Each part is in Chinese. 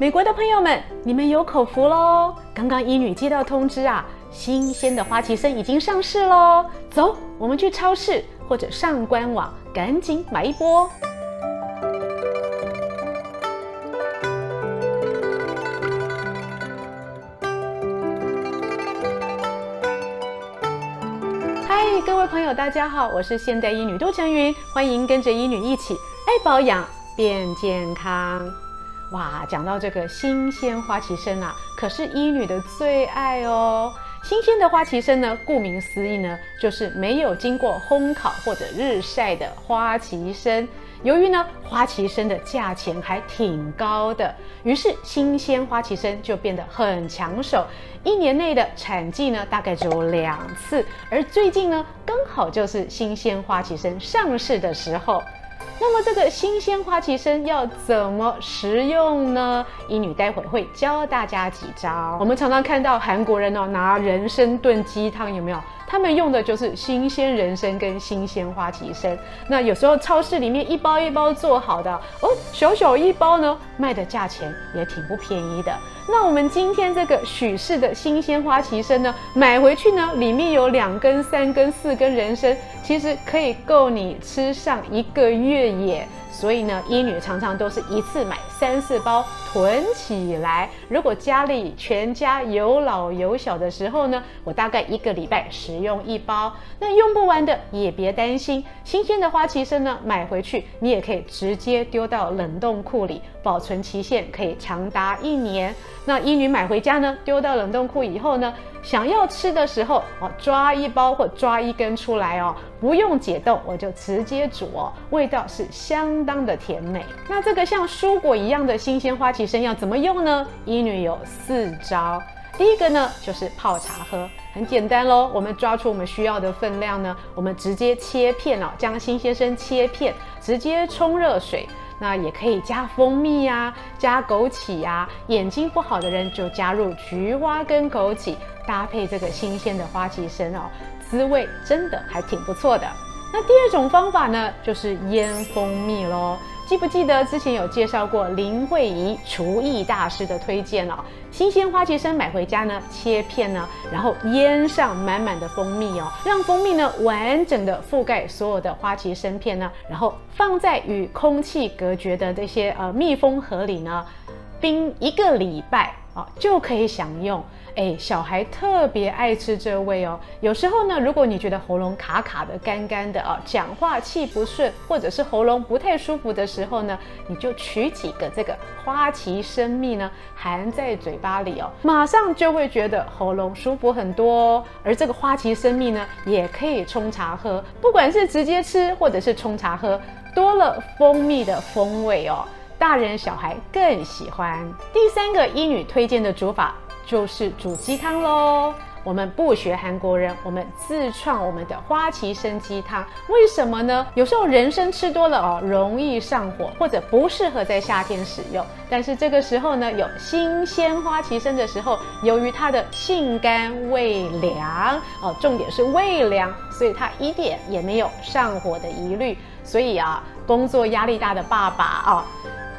美国的朋友们，你们有口福喽！刚刚医女接到通知啊，新鲜的花旗参已经上市喽。走，我们去超市或者上官网，赶紧买一波。嗨，各位朋友，大家好，我是现代医女杜成云，欢迎跟着医女一起爱保养变健康。哇，讲到这个新鲜花旗参啊，可是医女的最爱哦。新鲜的花旗参呢，顾名思义呢，就是没有经过烘烤或者日晒的花旗参。由于呢，花旗参的价钱还挺高的，于是新鲜花旗参就变得很抢手。一年内的产季呢，大概只有两次，而最近呢，刚好就是新鲜花旗参上市的时候。那么这个新鲜花旗参要怎么食用呢？医女待会会教大家几招。我们常常看到韩国人哦，拿人参炖鸡汤，有没有？他们用的就是新鲜人参跟新鲜花旗参。那有时候超市里面一包一包做好的哦，小小一包呢，卖的价钱也挺不便宜的。那我们今天这个许氏的新鲜花旗参呢，买回去呢，里面有两根、三根、四根人参，其实可以够你吃上一个月耶。所以呢，医女常常都是一次买三四包囤起来。如果家里全家有老有小的时候呢，我大概一个礼拜使用一包。那用不完的也别担心，新鲜的花旗参呢，买回去你也可以直接丢到冷冻库里，保存期限可以长达一年。那医女买回家呢，丢到冷冻库以后呢，想要吃的时候哦，抓一包或抓一根出来哦，不用解冻，我就直接煮哦，味道是相当的甜美。那这个像蔬果一一样的新鲜花旗参要怎么用呢？医女有四招。第一个呢，就是泡茶喝，很简单喽。我们抓出我们需要的分量呢，我们直接切片哦，将新鲜参切片，直接冲热水。那也可以加蜂蜜呀、加枸杞呀、眼睛不好的人就加入菊花跟枸杞，搭配这个新鲜的花旗参哦，滋味真的还挺不错的。那第二种方法呢，就是腌蜂蜜喽。记不记得之前有介绍过林慧仪厨艺大师的推荐哦？新鲜花旗参买回家呢，切片呢，然后腌上满满的蜂蜜哦，让蜂蜜呢完整的覆盖所有的花旗参片呢，然后放在与空气隔绝的这些呃密封盒里呢，冰一个礼拜啊，就可以享用。哎，小孩特别爱吃这味哦。有时候呢，如果你觉得喉咙卡卡的、干干的啊，讲话气不顺，或者是喉咙不太舒服的时候呢，你就取几个这个花旗参蜜呢，含在嘴巴里哦，马上就会觉得喉咙舒服很多哦。而这个花旗参蜜呢，也可以冲茶喝，不管是直接吃或者是冲茶喝，多了蜂蜜的风味哦，大人小孩更喜欢。第三个医女推荐的煮法。就是煮鸡汤喽！我们不学韩国人，我们自创我们的花旗参鸡汤。为什么呢？有时候人参吃多了哦，容易上火，或者不适合在夏天使用。但是这个时候呢，有新鲜花旗参的时候，由于它的性甘味凉哦，重点是味凉，所以它一点也没有上火的疑虑。所以啊，工作压力大的爸爸啊。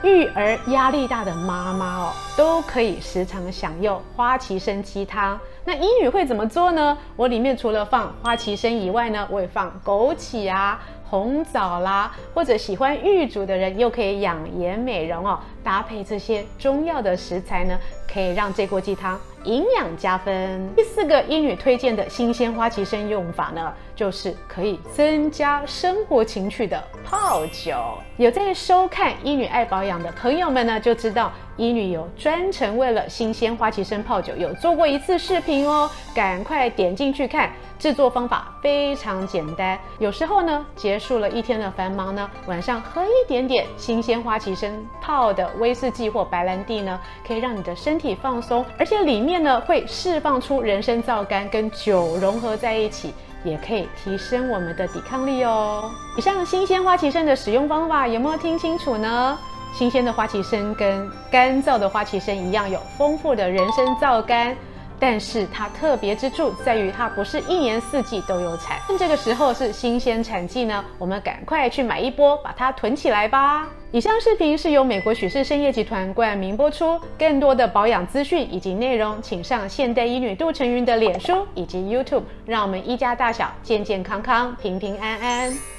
育儿压力大的妈妈哦，都可以时常享用花旗参鸡汤。那英语会怎么做呢？我里面除了放花旗参以外呢，我也放枸杞啊。红枣啦，或者喜欢玉煮的人又可以养颜美容哦，搭配这些中药的食材呢，可以让这锅鸡汤营养加分。第四个医女推荐的新鲜花旗参用法呢，就是可以增加生活情趣的泡酒。有在收看医女爱保养的朋友们呢，就知道医女有专程为了新鲜花旗参泡酒有做过一次视频哦，赶快点进去看。制作方法非常简单，有时候呢，结束了一天的繁忙呢，晚上喝一点点新鲜花旗参泡的威士忌或白兰地呢，可以让你的身体放松，而且里面面呢会释放出人参皂苷跟酒融合在一起，也可以提升我们的抵抗力哦。以上新鲜花旗参的使用方法有没有听清楚呢？新鲜的花旗参跟干燥的花旗参一样，有丰富的人参皂苷。但是它特别之处在于它不是一年四季都有产，趁这个时候是新鲜产季呢，我们赶快去买一波，把它囤起来吧。以上视频是由美国许氏参业集团冠名播出，更多的保养资讯以及内容，请上现代医女杜成云的脸书以及 YouTube，让我们一家大小健健康康、平平安安。